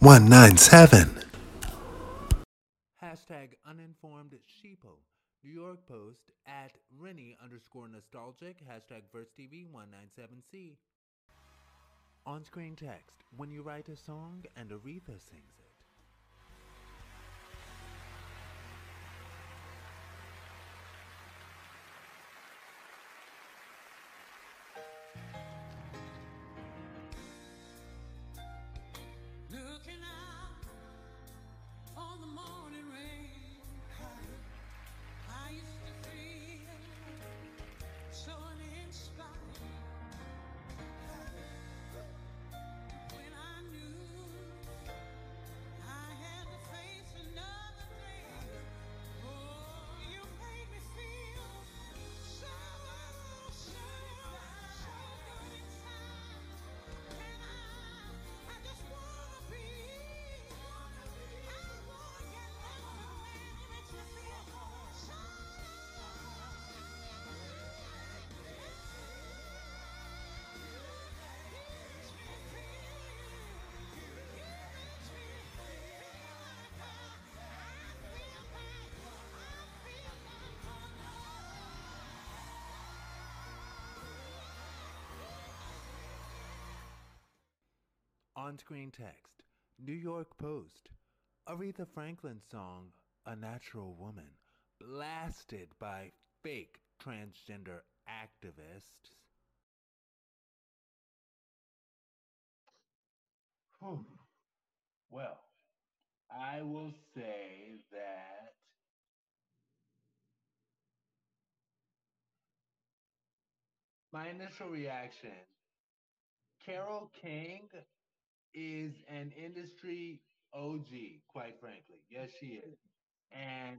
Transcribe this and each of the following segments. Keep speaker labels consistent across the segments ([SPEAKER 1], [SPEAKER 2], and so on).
[SPEAKER 1] 197.
[SPEAKER 2] Hashtag uninformed sheeple. New York Post at Rennie underscore nostalgic. Hashtag Verse TV 197C. On screen text. When you write a song and Aretha sings it.
[SPEAKER 3] On
[SPEAKER 2] screen text. New York Post. Aretha Franklin song A Natural Woman blasted by fake transgender activists.
[SPEAKER 4] Whew. Well, I will say that my initial reaction Carole King is an industry OG, quite frankly. Yes, she is. And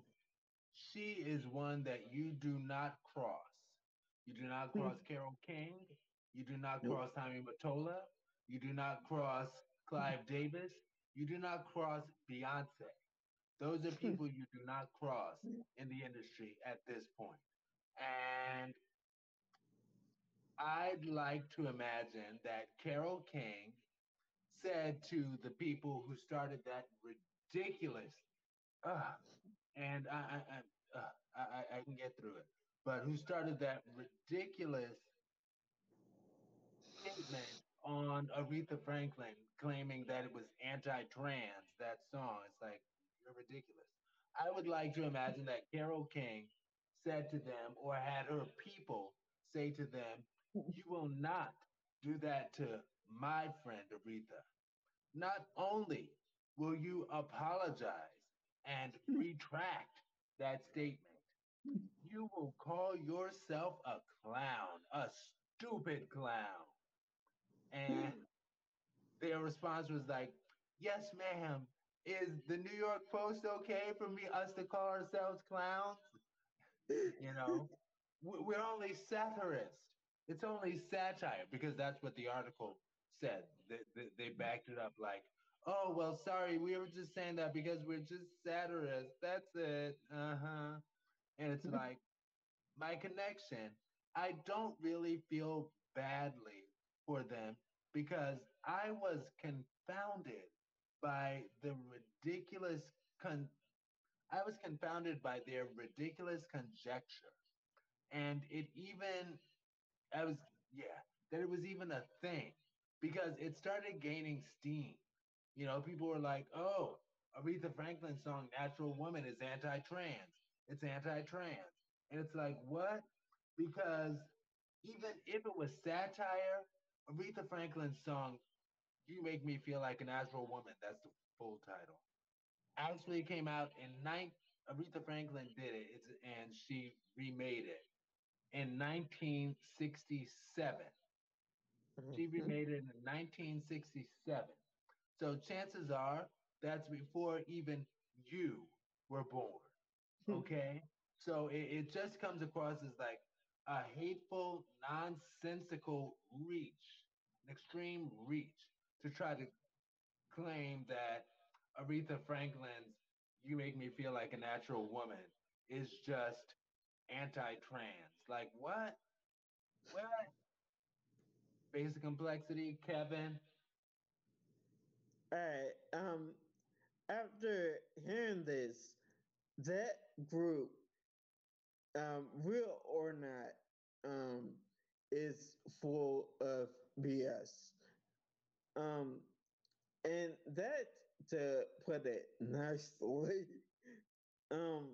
[SPEAKER 4] she is one that you do not cross. You do not hmm. cross Carole King. You do not
[SPEAKER 5] Nope.
[SPEAKER 4] cross Tommy Mottola. You do not cross Clive Davis. You do not cross Beyonce. Those are hmm. people you do not cross hmm. in the industry at this point. And I'd like to imagine that Carole King said to the people who started that ridiculous, uh, and I, I, I, uh, I, I- can get through it, but who started that ridiculous statement on Aretha Franklin claiming that it was anti-trans, that song. It's like, you're ridiculous. I would like to imagine that Carole King said to them or had her people say to them, you will not do that to my friend Aretha. Not only will you apologize and retract that statement, you will call yourself a clown, a stupid clown. And their response was like, Yes, ma'am. Is the New York Post okay for me us to call ourselves clowns? You know, We- we're only satirists. It's only satire because that's what the article said. They, they, they backed it up like, oh, well, sorry, we were just saying that because we're just satirists. That's it. Uh huh. And it's like, my connection, I don't really feel badly for them because I was confounded by the ridiculous con I was confounded by their ridiculous conjecture. And it even I was yeah, that it was even a thing because it started gaining steam. You know, people were like, "Oh, Aretha Franklin's song Natural Woman is anti-trans. It's anti-trans." And it's like, "What?" Because even if it was satire, Aretha Franklin's song You Make Me Feel Like a Natural Woman, that's the full title. Actually came out in nine Aretha Franklin did it it's, and she remade it in 1967. She remade it in 1967. So chances are that's before even you were born. Okay? So it, it just comes across as like a hateful, nonsensical reach, an extreme reach to try to claim that Aretha Franklin's You Make Me Feel Like a Natural Woman is just anti-trans. Like what? What? basic complexity, Kevin.
[SPEAKER 5] All right. Um, after hearing this,
[SPEAKER 1] that group, um, real or not, um, is full of BS. Um, and that, to put it nicely, um,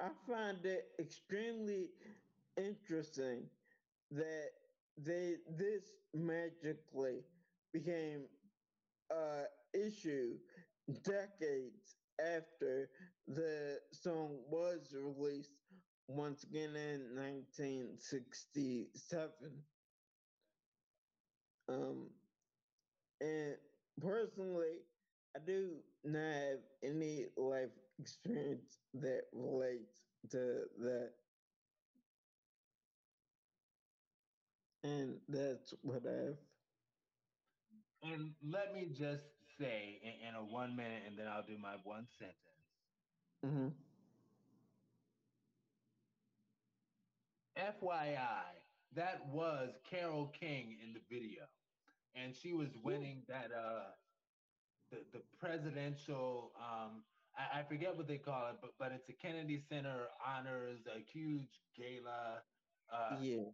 [SPEAKER 1] I find it extremely interesting that they this magically became a issue decades after the song was released once again in 1967. Um, and personally, I do not have any life experience that relates to that. And that's what I've.
[SPEAKER 4] And let me just say in, in a one minute, and then I'll do my one sentence.
[SPEAKER 1] mhm.
[SPEAKER 4] FYI, that was Carole King in the video, and she was winning that uh the the presidential um I, I forget what they call it, but but it's a Kennedy Center honors, a huge gala. Uh,
[SPEAKER 1] yeah.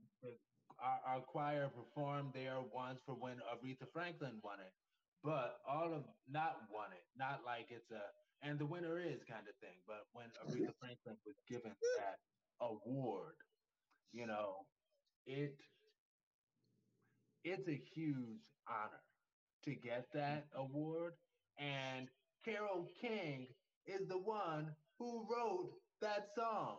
[SPEAKER 4] Our, our choir performed there once for when Aretha Franklin won it, but all of not won it, not like it's a and the winner is kind of thing. But when Aretha Franklin was given that award, you know, it it's a huge honor to get that award. And Carole King is the one who wrote that song.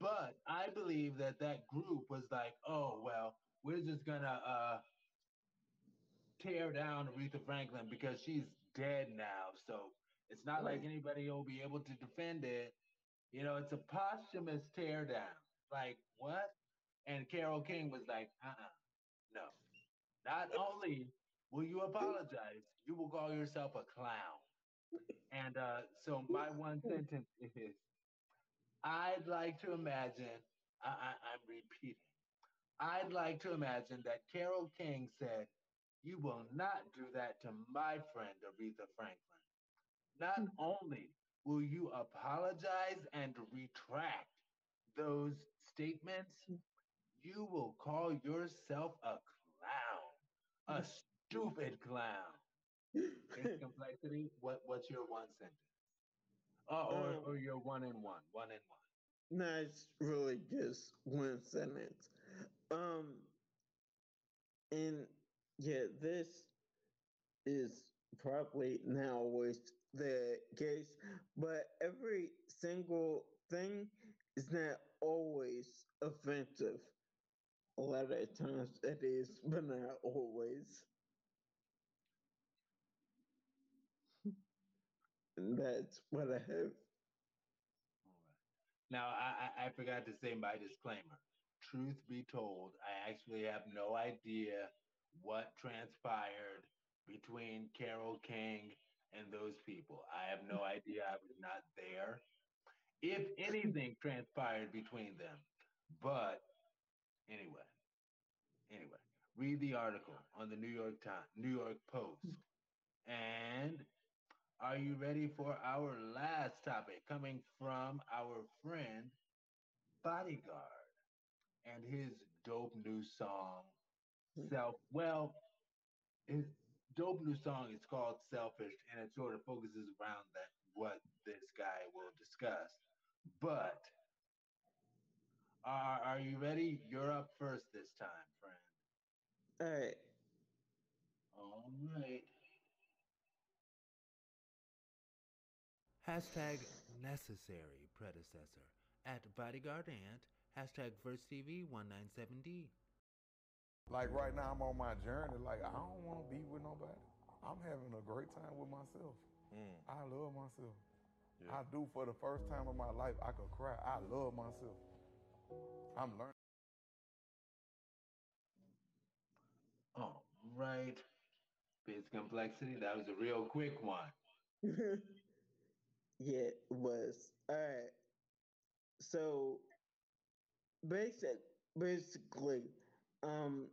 [SPEAKER 4] But I believe that that group was like, oh well, we're just gonna uh, tear down Aretha Franklin because she's dead now. So it's not like anybody will be able to defend it. You know, it's a posthumous tear down. Like what? And Carole King was like, uh-uh, no. Not only will you apologize, you will call yourself a clown. And uh, so my one sentence is, I'd like to imagine, I, I, I'm repeating, I'd like to imagine that Carole King said, you will not do that to my friend Aretha Franklin. Not hmm. only will you apologize and retract those statements, hmm. you will call yourself a clown, a stupid clown. Its complexity. What what's your one sentence? Oh, or,
[SPEAKER 1] Um,
[SPEAKER 4] or your one in one, one in one.
[SPEAKER 1] No, it's really just one sentence. Um, and yeah, this is probably now always the case, but every single thing is not always offensive. A lot of times it is, but not always. And that's what I have.
[SPEAKER 4] Now, I, I, I forgot to say my disclaimer. Truth be told, I actually have no idea what transpired between Carole King and those people. I have no idea. I was not there. If anything transpired between them. But anyway, anyway, read the article on the New York Times, New York Post. And are you ready for our last topic coming from our friend Bodyguard and his dope new song, hmm. Self? Well, his dope new song is called Selfish and it sort of focuses around that what this guy will discuss. But are, are you ready? You're up first this time, friend.
[SPEAKER 1] All right.
[SPEAKER 4] All right.
[SPEAKER 2] Hashtag necessary predecessor at bodyguard and hashtag verse TV 197D.
[SPEAKER 5] Like right now, I'm on my journey. Like I don't want to be with nobody. I'm having a great time with myself.
[SPEAKER 6] Mm,
[SPEAKER 5] I love myself.
[SPEAKER 6] yeah.
[SPEAKER 5] I do for the first time in my life. I could cry. I love myself. I'm learning.
[SPEAKER 4] All right. Biz complexity. That was a real quick one.
[SPEAKER 1] yeah, it was. All right. So, basic, basically, um,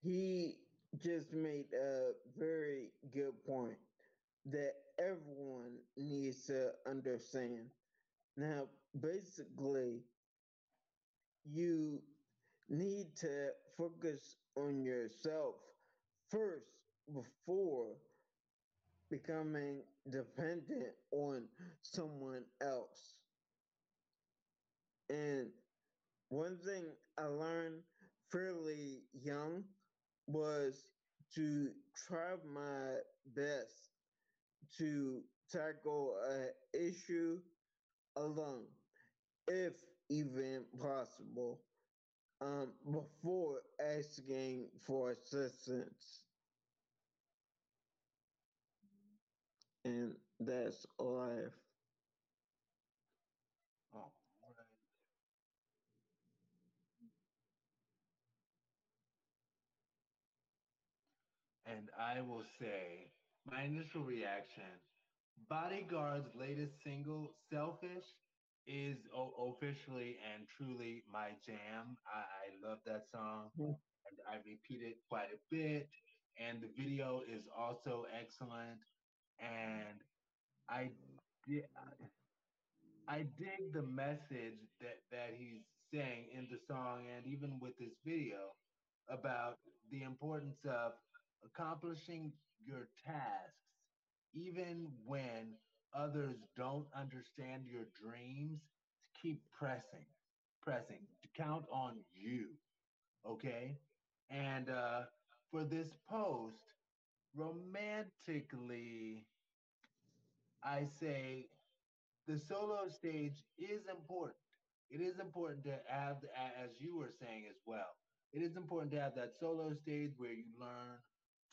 [SPEAKER 1] he just made a very good point. that everyone needs to understand. Now, basically, you need to focus on yourself first before becoming dependent on someone else. And one thing I learned fairly young was to try my best to tackle an issue alone, if even possible, um, before asking for assistance. And that's all I have.
[SPEAKER 4] Oh, all right. And I will say, my initial reaction Bodyguard's latest single, Selfish, is officially and truly my jam. I, I love that song.
[SPEAKER 1] Mm.
[SPEAKER 4] And I repeat it quite a bit. And the video is also excellent. And I, di- I dig the message that, that he's saying in the song and even with this video about the importance of accomplishing your tasks even when others don't understand your dreams keep pressing pressing to count on you okay? And uh for this post romantically i say the solo stage is important. It is important to have, as you were saying as well, it is important to have that solo stage where you learn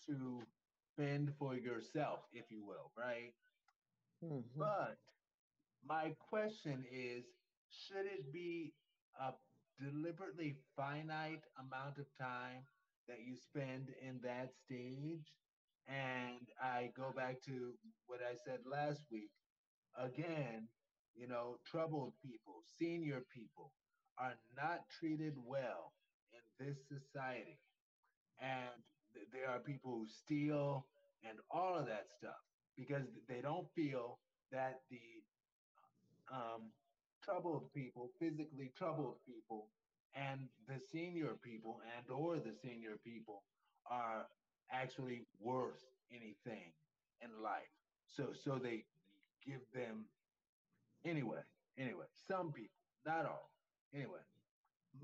[SPEAKER 4] to fend for yourself, if you will, right?
[SPEAKER 1] Mhm.
[SPEAKER 4] But my question is should it be a deliberately finite amount of time that you spend in that stage? And I go back to what I said last week again, you know, troubled people, senior people are not treated well in this society. And th- there are people who steal and all of that stuff because they don't feel that the um, troubled people, physically troubled people, and the senior people and or the senior people are actually worth anything in life. So so they give them Anyway, anyway, some people, not all. Anyway,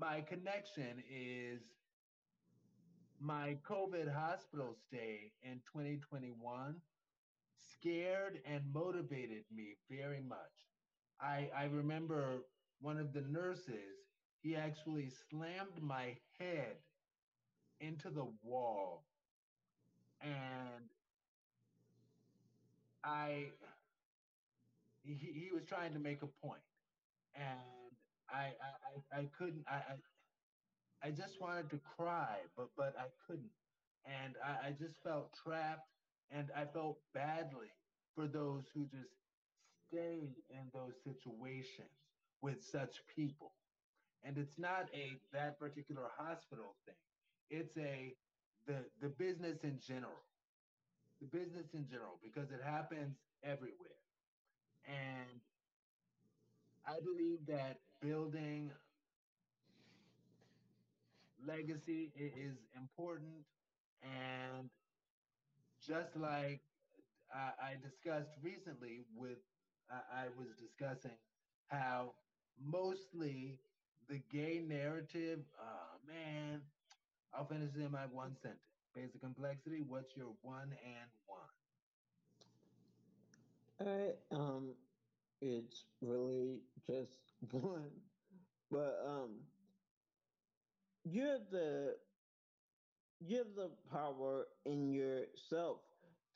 [SPEAKER 4] my connection is my COVID hospital stay in 2021 scared and motivated me very much. I, I remember one of the nurses, he actually slammed my head into the wall. And I, he, he was trying to make a. And I, I, I, I couldn't, I, I, I just wanted to cry, but but I couldn't, and I, I just felt trapped, and I felt badly for those who just stay in those situations with such people. And it's not a that particular hospital thing. It's a the the business in general, the business in general, because it happens everywhere. And I believe that building legacy is important and just like I, I discussed recently with I, I was discussing how mostly the gay narrative uh man i'll finish it in my one sentence basic complexity what's your one and one
[SPEAKER 1] I um it's really just one. But um you're the you're the power in yourself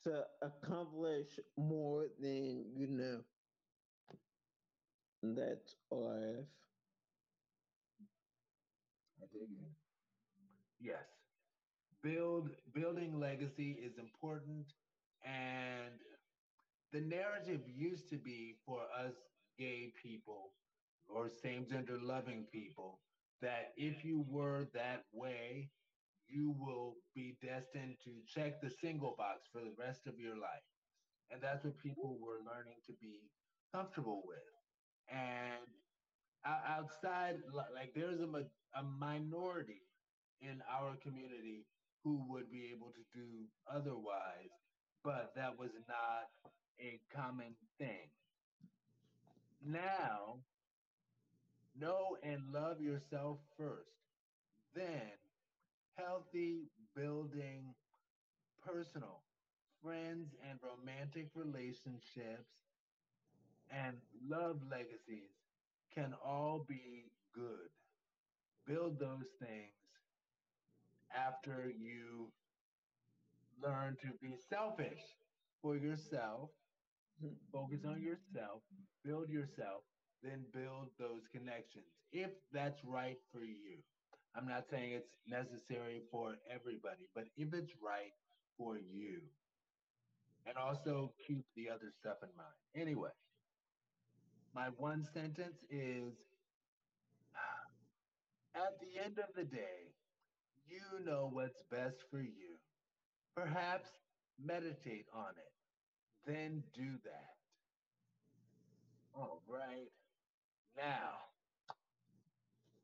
[SPEAKER 1] to accomplish more than you know. And that's all I have.
[SPEAKER 4] I dig it. Yes build building legacy is important and the narrative used to be for us gay people or same gender loving people that if you were that way, you will be destined to check the single box for the rest of your life. and that's what people were learning to be comfortable with. And outside, like there's a, a minority in our community who would be able to do otherwise, but that was not a common thing. Now, know and love yourself first. Then, healthy building personal, friends, and romantic relationships and love legacies can all be good. Build those things after you learn to be selfish for yourself, focus on yourself, build yourself, then build those connections if that's right for you. I'm not saying it's necessary for everybody, but if it's right for you. And also keep the other stuff in mind. Anyway, my one sentence is at the end of the day, you know what's best for you. Perhaps meditate on it, then do that. All right. Now,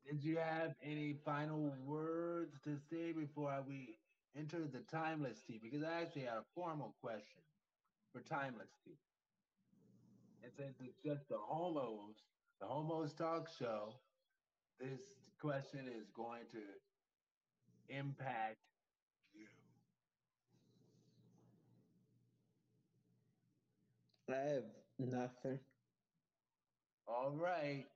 [SPEAKER 4] did you have any final words to say before we enter the timeless tea? Because I actually had a formal question for timeless tea. And since it's just the homos, the homos talk show, this question is going to impact you.
[SPEAKER 1] I have nothing.
[SPEAKER 4] All right.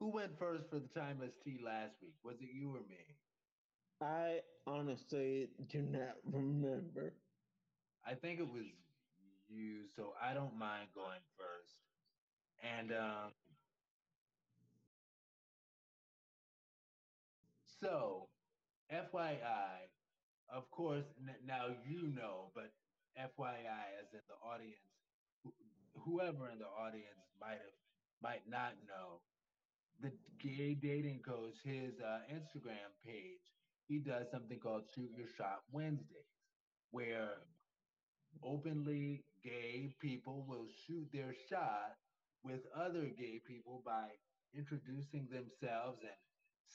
[SPEAKER 4] Who went first for the timeless tea last week? Was it you or me?
[SPEAKER 1] I honestly do not remember.
[SPEAKER 4] I think it was you, so I don't mind going first. And um, so, FYI, of course, n- now you know, but FYI, as in the audience, wh- whoever in the audience might have might not know, the gay dating coach, his uh, Instagram page, he does something called Shoot Your Shot Wednesdays, where openly gay people will shoot their shot with other gay people by introducing themselves and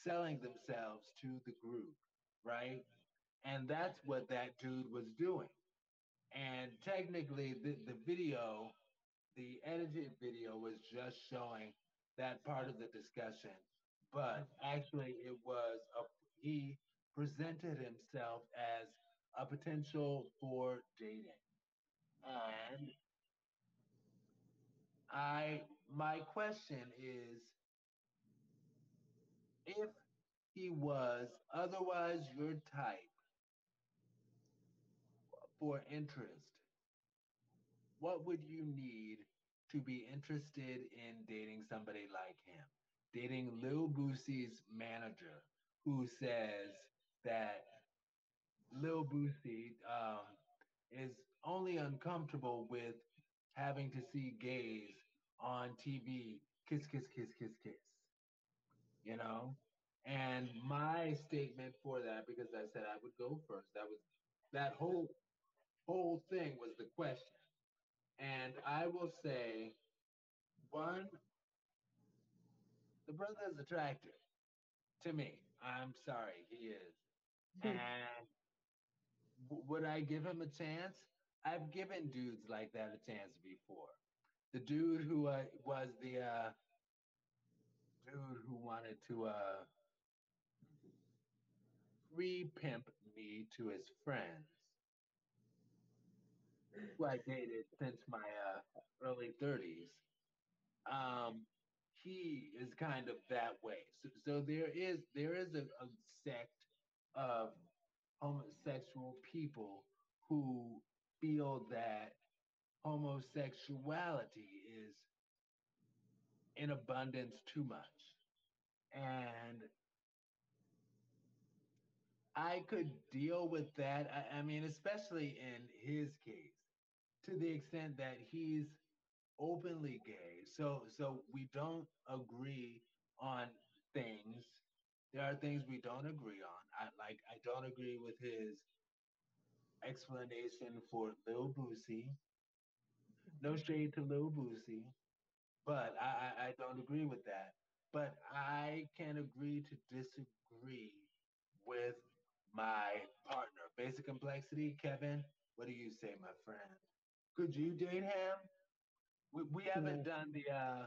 [SPEAKER 4] selling themselves to the group, right? And that's what that dude was doing. And technically, the, the video, the edited video, was just showing that part of the discussion. But actually, it was a, he presented himself as a potential for dating. And I, my question is, if he was otherwise your type for interest, what would you need to be interested in dating somebody like him? Dating Lil Boosie's manager, who says that Lil Boosie um, is only uncomfortable with having to see gays on TV kiss, kiss, kiss, kiss, kiss. You know? And my statement for that, because I said I would go first, that was that whole whole thing was the question. And I will say, one, the brother is attractive to me. I'm sorry, he is. And w- would I give him a chance? I've given dudes like that a chance before. The dude who uh, was the uh, dude who wanted to uh, free pimp me to his friends, who I dated since my uh, early 30s. Um, he is kind of that way. So, so there is there is a, a sect of homosexual people who feel that homosexuality is in abundance too much. And I could deal with that. I, I mean, especially in his case, to the extent that he's openly gay. So so we don't agree on things. There are things we don't agree on. I like I don't agree with his explanation for Lil Boosie. No shade to Lil Boosie, but I, I, don't agree with that. But I can agree to disagree with my partner. Basic complexity, Kevin. What do you say, my friend? Could you date him? We, we haven't done the uh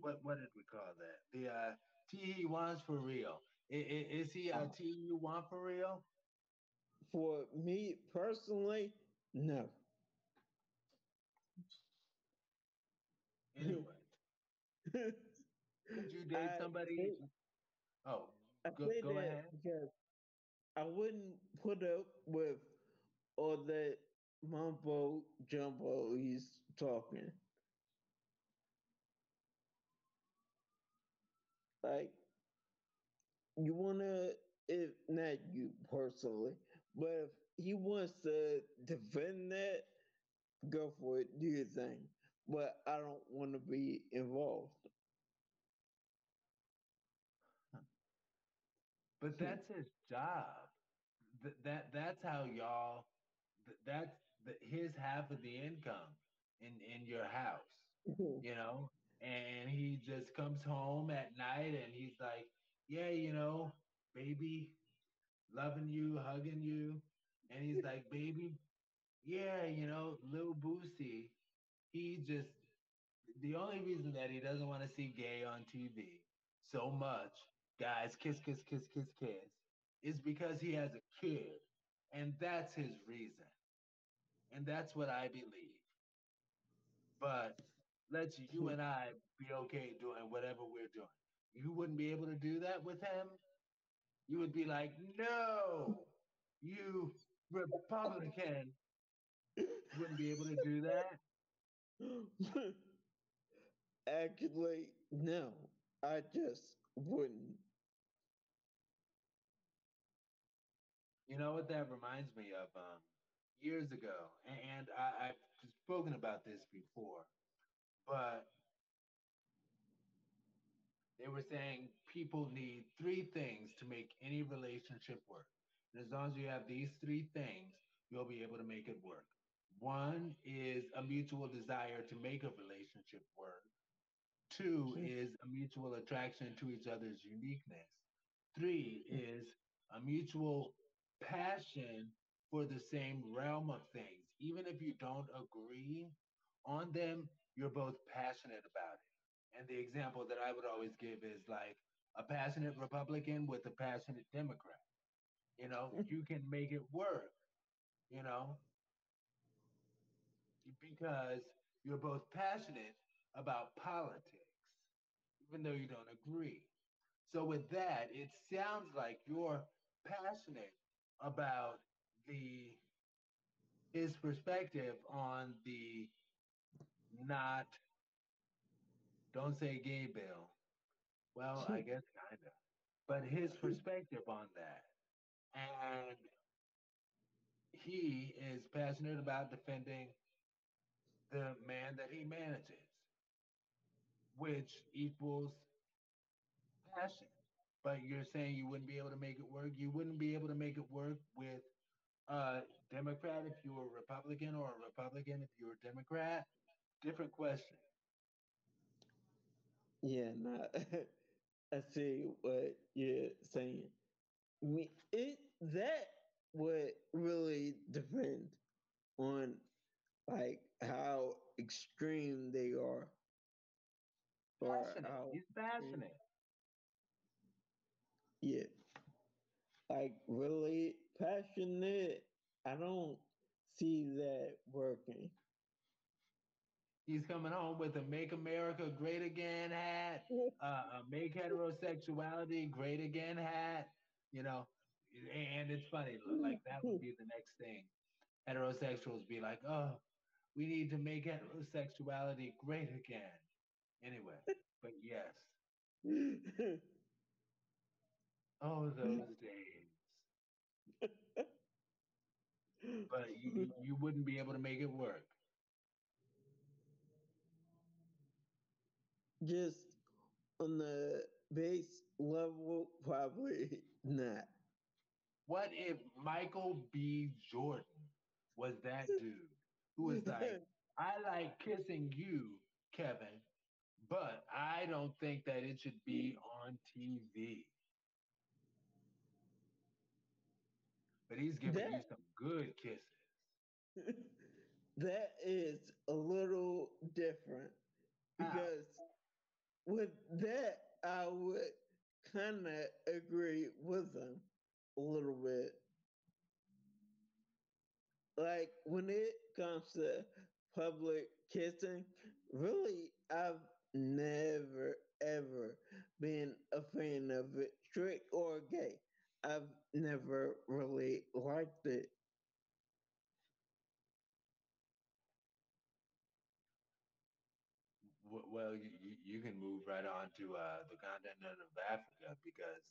[SPEAKER 4] what what did we call that? The uh T he wants for real. I, i- is he a
[SPEAKER 1] Oh.
[SPEAKER 4] T you want for real?
[SPEAKER 1] For me personally, no.
[SPEAKER 4] Anyway, could you date somebody? Oh,
[SPEAKER 1] I
[SPEAKER 4] Go-
[SPEAKER 1] say
[SPEAKER 4] go
[SPEAKER 1] that
[SPEAKER 4] ahead.
[SPEAKER 1] because I wouldn't put up with all that mumbo jumbo he's talking. Like, you wanna, if not you personally, but if he wants to defend that, go for it, do your thing. But I don't want to be involved.
[SPEAKER 4] but that's his job. Th- that that's how y'all. th- That's the, his half of the income in in your house. Mm-hmm. you know, and he just comes home at night and he's like, yeah, you know, baby, loving you, hugging you. And he's like, baby, yeah, you know, Lil Boosie, he just, the only reason that he doesn't want to see gay on TV so much, guys, kiss, kiss, kiss, kiss, kiss, is because he has a kid. And that's his reason. And that's what I believe. But let's you and I be okay doing whatever we're doing. You wouldn't be able to do that with him. You would be like, no, you Republican wouldn't be able to do that.
[SPEAKER 1] Actually, no, I just wouldn't.
[SPEAKER 4] You know what that reminds me of? Um, years ago, and I, I've spoken about this before, but they were saying people need three things to make any relationship work. And as long as you have these three things, you'll be able to make it work. One is a mutual desire to make a relationship work. Two is a mutual attraction to each other's uniqueness. Three is a mutual passion for the same realm of things. Even if you don't agree on them, you're both passionate about it. And the example that I would always give is like a passionate Republican with a passionate Democrat. You know, you can make it work, you know, because you're both passionate about politics, even though you don't agree. So, with that, it sounds like you're passionate about the his perspective on the not don't say gay bill. Well, I guess kind of, but his perspective on that, and he is passionate about defending the man that he manages, which equals passion. But you're saying you wouldn't be able to make it work. You wouldn't be able to make it work with a Democrat if you were a Republican, or a Republican if you were a Democrat. Different question.
[SPEAKER 1] Yeah, nah, I see what you're saying. Me, it that would really depend on like how extreme they are, or
[SPEAKER 4] Passionate.
[SPEAKER 1] how
[SPEAKER 4] He's passionate.
[SPEAKER 1] yeah, like really passionate. I don't see that working.
[SPEAKER 4] He's coming home with a "Make America Great Again" hat, uh, a "Make Heterosexuality Great Again" hat. You know, and it's funny. Like that would be the next thing. Heterosexuals be like, "Oh, we need to make heterosexuality great again." Anyway, but yes. Oh, those days. But you, you- you wouldn't be able to make it work.
[SPEAKER 1] Just on the base level, probably not.
[SPEAKER 4] What if Michael B. Jordan was that dude who was like, I like kissing you, Kevin, but I don't think that it should be on TV. But he's giving you some good kisses.
[SPEAKER 1] that is a little different because with that I would kind of agree with them a little bit. Like when it comes to public kissing, really, I've never ever been a fan of it, straight or gay. I've never really liked it.
[SPEAKER 4] Well, you, you, can move right on to uh, the continent of Africa because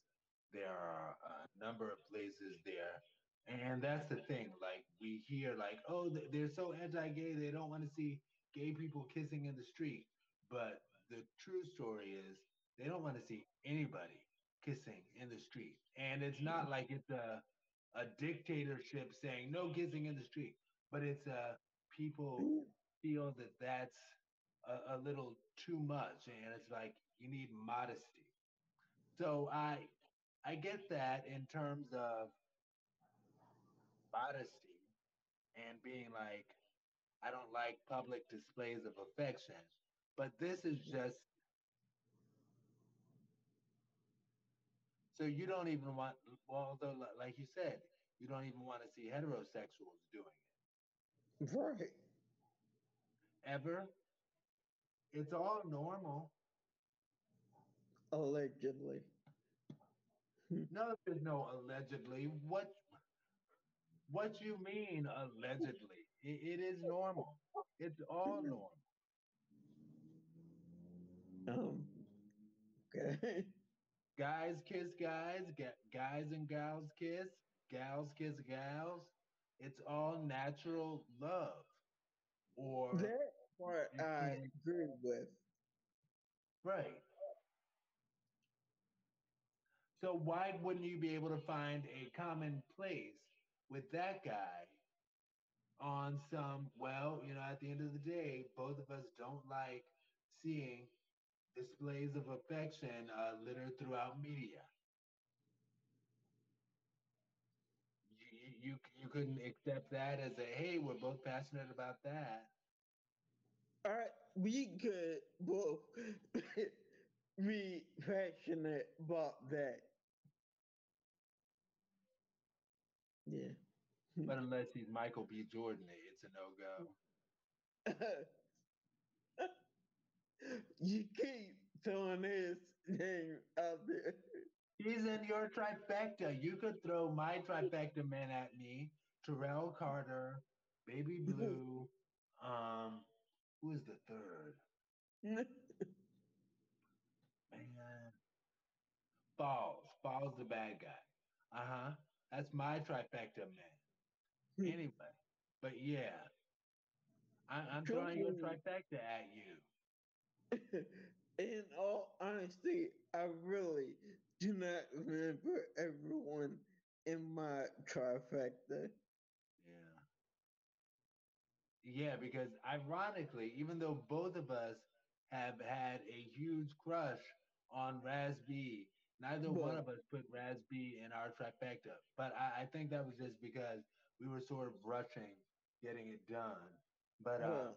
[SPEAKER 4] there are a number of places there. And that's the thing. Like, we hear, like, oh, they're so anti gay, they don't want to see gay people kissing in the street. But the true story is they don't want to see anybody kissing in the street. And it's not like it's a, a dictatorship saying no kissing in the street, but it's uh, people feel that that's a, a little too much and it's like you need modesty so i i get that in terms of modesty and being like i don't like public displays of affection but this is just so you don't even want well although like you said you don't even want to see heterosexuals doing it
[SPEAKER 1] Right.
[SPEAKER 4] ever it's all normal
[SPEAKER 1] Allegedly.
[SPEAKER 4] No, there's no allegedly. What what you mean allegedly? It, it is normal. It's all normal.
[SPEAKER 1] Um. Okay.
[SPEAKER 4] Guys kiss guys, guys and gals kiss, gals kiss gals. It's all natural love. Or
[SPEAKER 1] that part I agree with.
[SPEAKER 4] right. So why wouldn't you be able to find a common place with that guy on some, well, you know, at the end of the day, both of us don't like seeing displays of affection uh, littered throughout media. You, you, you, couldn't accept that as a, hey, we're both passionate about that.
[SPEAKER 1] All right, we could both be passionate about that. Yeah.
[SPEAKER 4] But unless he's Michael B. Jordan, it's a no go.
[SPEAKER 1] you keep throwing his name out there.
[SPEAKER 4] He's in your trifecta. You could throw my trifecta man at me. Terrell Carter, Baby Blue, um, who is the third? Man. Falls. Falls the bad guy. Uh-huh. That's my trifecta man. Hmm. Anyway. But yeah. I, I'm throwing your
[SPEAKER 1] Truthfully-
[SPEAKER 4] trifecta at you.
[SPEAKER 1] In all honesty, I really do not remember everyone in my trifecta.
[SPEAKER 4] Yeah. Yeah, because ironically, even though both of us have had a huge crush on Raz B, neither one of us put Raz B in our trifecta. But I, I think that was just because we were sort of rushing getting it done. But uh,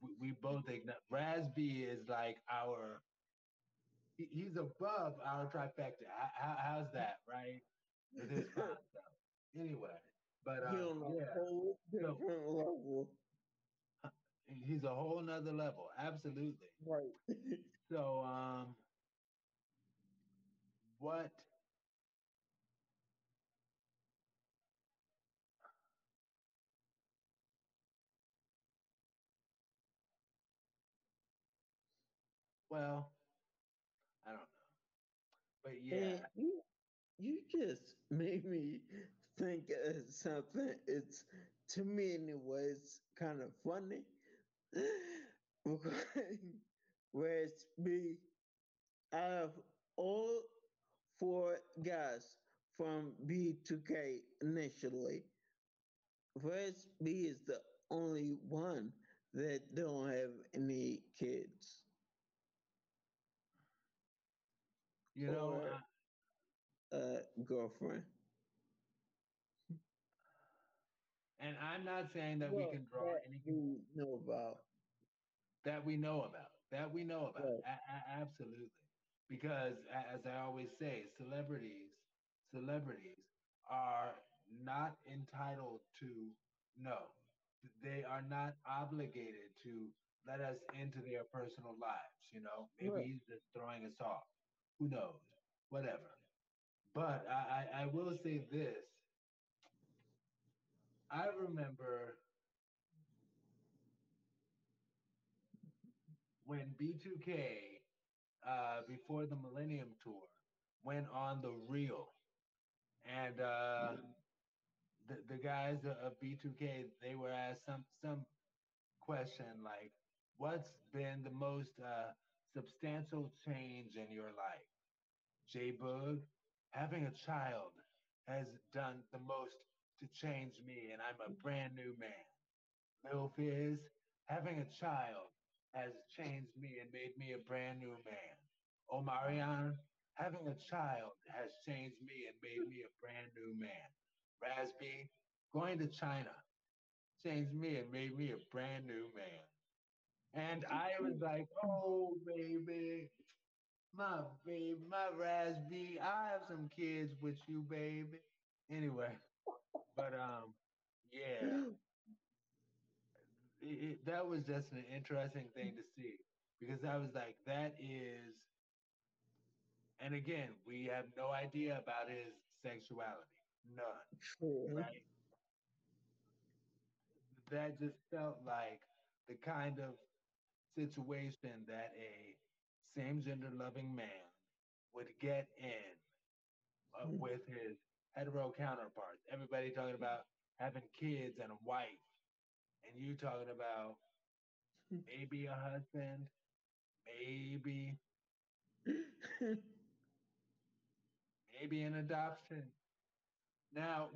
[SPEAKER 4] we, we both Raz B is like our. he- He's above our trifecta. How, how, how's that, right? With his concept. Anyway, but uh, yeah.
[SPEAKER 1] whole different level.
[SPEAKER 4] He's a whole nother level. Absolutely.
[SPEAKER 1] Right.
[SPEAKER 4] So, um, what? Well, I don't know. But yeah,
[SPEAKER 1] you, you just made me think of something. It's to me, anyways, kind of funny. Whereas me, out of all four guys from B2K initially. Verse B is the only one that don't have any kids.
[SPEAKER 4] You know,
[SPEAKER 1] Or- Uh, girlfriend.
[SPEAKER 4] and I'm not saying that we can draw
[SPEAKER 1] that
[SPEAKER 4] any
[SPEAKER 1] we know about.
[SPEAKER 4] that we know about. That we know about.
[SPEAKER 1] Right.
[SPEAKER 4] A- a- absolutely. Because as I always say, celebrities, celebrities are not entitled to know. They are not obligated to let us into their personal lives, you know. Maybe
[SPEAKER 1] Right.
[SPEAKER 4] he's just throwing us off. Who knows? Whatever. But I, I, I will say this. I remember when B2K, uh, before the Millennium Tour, went on the Real, and uh, the the guys of B2K they were asked some some question like, "What's been the most uh, substantial change in your life?" J Boog, having a child has done the most to change me, and I'm a brand new man. Lil Fizz, having a child has changed me and made me a brand new man. Omarion, having a child has changed me and made me a brand new man. Raz-B, going to China changed me and made me a brand new man. And I was like, oh, baby, my baby, my Raz-B, I have some kids with you, baby. Anyway, but um, yeah it, it, that was just an interesting thing to see because I was like, that is, and again, we have no idea about his sexuality, none,
[SPEAKER 1] True.
[SPEAKER 4] right? That just felt like the kind of situation that a same gender loving man would get in uh,
[SPEAKER 1] Mm.
[SPEAKER 4] with his hetero counterparts. Everybody talking about having kids and a wife, and you talking about maybe a husband, maybe maybe an adoption. Now,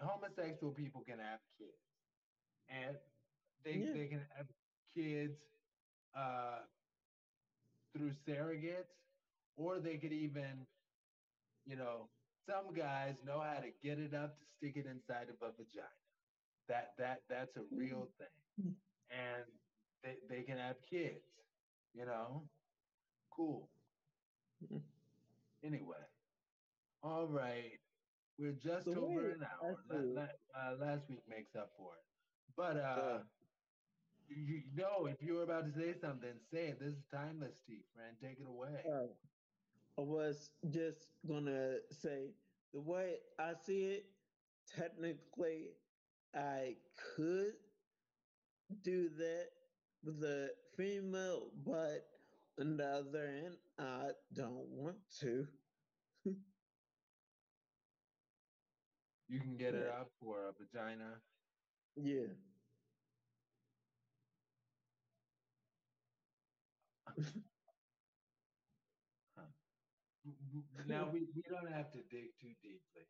[SPEAKER 4] homosexual people can have kids, and they
[SPEAKER 1] Yeah.
[SPEAKER 4] they can have kids uh, through surrogates, or they could even, you know, some guys know how to get it up to stick it inside of a vagina. That that that's a real thing, and they they can have kids. You know, cool.
[SPEAKER 1] Mhm.
[SPEAKER 4] Anyway, all right. We're just
[SPEAKER 1] The
[SPEAKER 4] over
[SPEAKER 1] way
[SPEAKER 4] an hour. La- la- uh, last week makes up for it. But uh,
[SPEAKER 1] Yeah.
[SPEAKER 4] you know, if you were about to say something, say it. This is timeless, Steve. Friend, take it away.
[SPEAKER 1] Uh, I was just gonna say the way I see it, technically, I could do that with a female, but on the other hand, I don't want to.
[SPEAKER 4] You can get it up for a vagina.
[SPEAKER 1] Yeah.
[SPEAKER 4] Now we, we don't have to dig too deeply.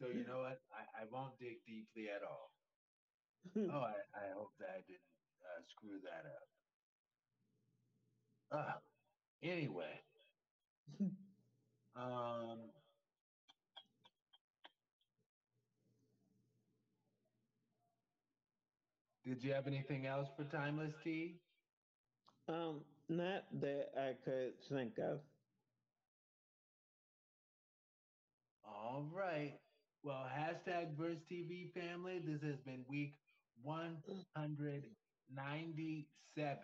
[SPEAKER 4] So you know what? I, I won't dig deeply at all. Oh, I, I hope that I didn't uh, screw that up. Uh, anyway, um, did you have anything else for Timeless Tea?
[SPEAKER 1] um, not that I could think of.
[SPEAKER 4] All right. Well, hashtag Verse TV family. This has been week 197.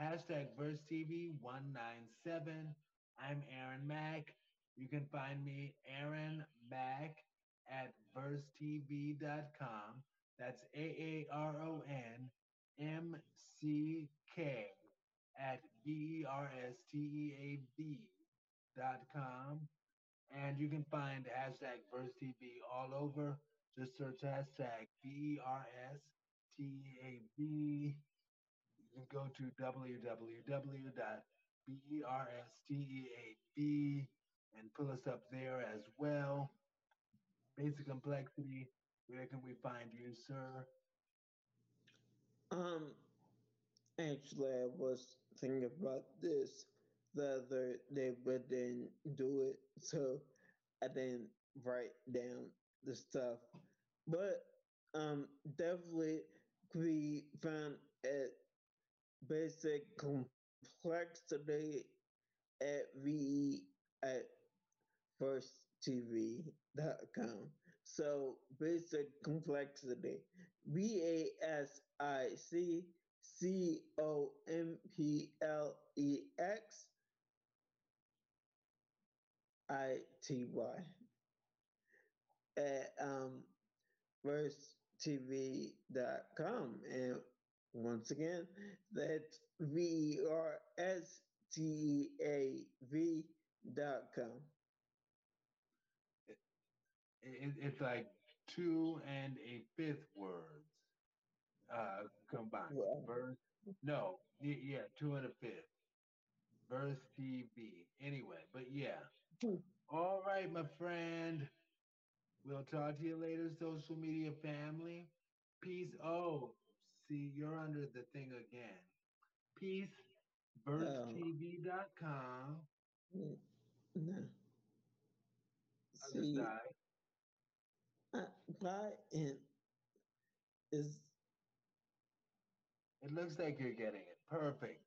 [SPEAKER 4] Hashtag Verse TV 197. I'm Aaron Mack. You can find me, Aaron Mack, at versetv.com. That's A A R O N M C K at B E R S T E A B dot com. And you can find hashtag Verse TV all over. Just search hashtag B E R S T E A B. You can go to www.bersteav and pull us up there as well. Basic Complexity, where can we find you, sir?
[SPEAKER 1] Um, actually, I was thinking about this the other day, but didn't do it, so I didn't write down the stuff. But um, definitely could be found at Basic Complexity at ve at versetv.com. So basic complexity, B A S I C C O M P L E X I T Y at um versetv.com. And once again, that's V E R S T A V dot.
[SPEAKER 4] It, it's like two and a fifth words uh, combined.
[SPEAKER 1] Wow.
[SPEAKER 4] Verse, no, yeah, two and a fifth. Verse TV. Anyway, but yeah.
[SPEAKER 1] Hmm.
[SPEAKER 4] All right, my friend. We'll talk to you later, social media family. Peace. Oh, see, you're under the thing again. Peace. VerseTV.com.
[SPEAKER 1] Mm, No.
[SPEAKER 4] Other
[SPEAKER 1] See,
[SPEAKER 4] side.
[SPEAKER 1] uh, in is
[SPEAKER 4] It looks like you're getting it. Perfect.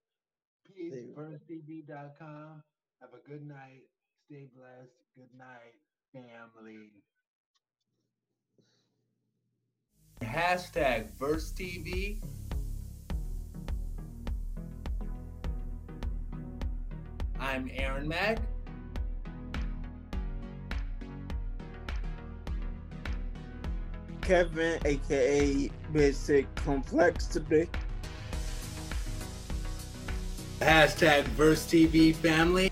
[SPEAKER 4] Peace.
[SPEAKER 1] There you.
[SPEAKER 4] VerseTV.com. Have a good night. Stay blessed. Good night, family.
[SPEAKER 2] Hashtag Verse TV. I'm Aaron Mack.
[SPEAKER 1] Kevin, aka Basic Complexity.
[SPEAKER 2] Hashtag Verse TV family.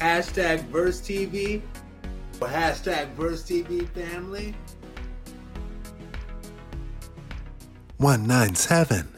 [SPEAKER 2] Hashtag Verse TV. Hashtag Verse TV family.
[SPEAKER 6] 197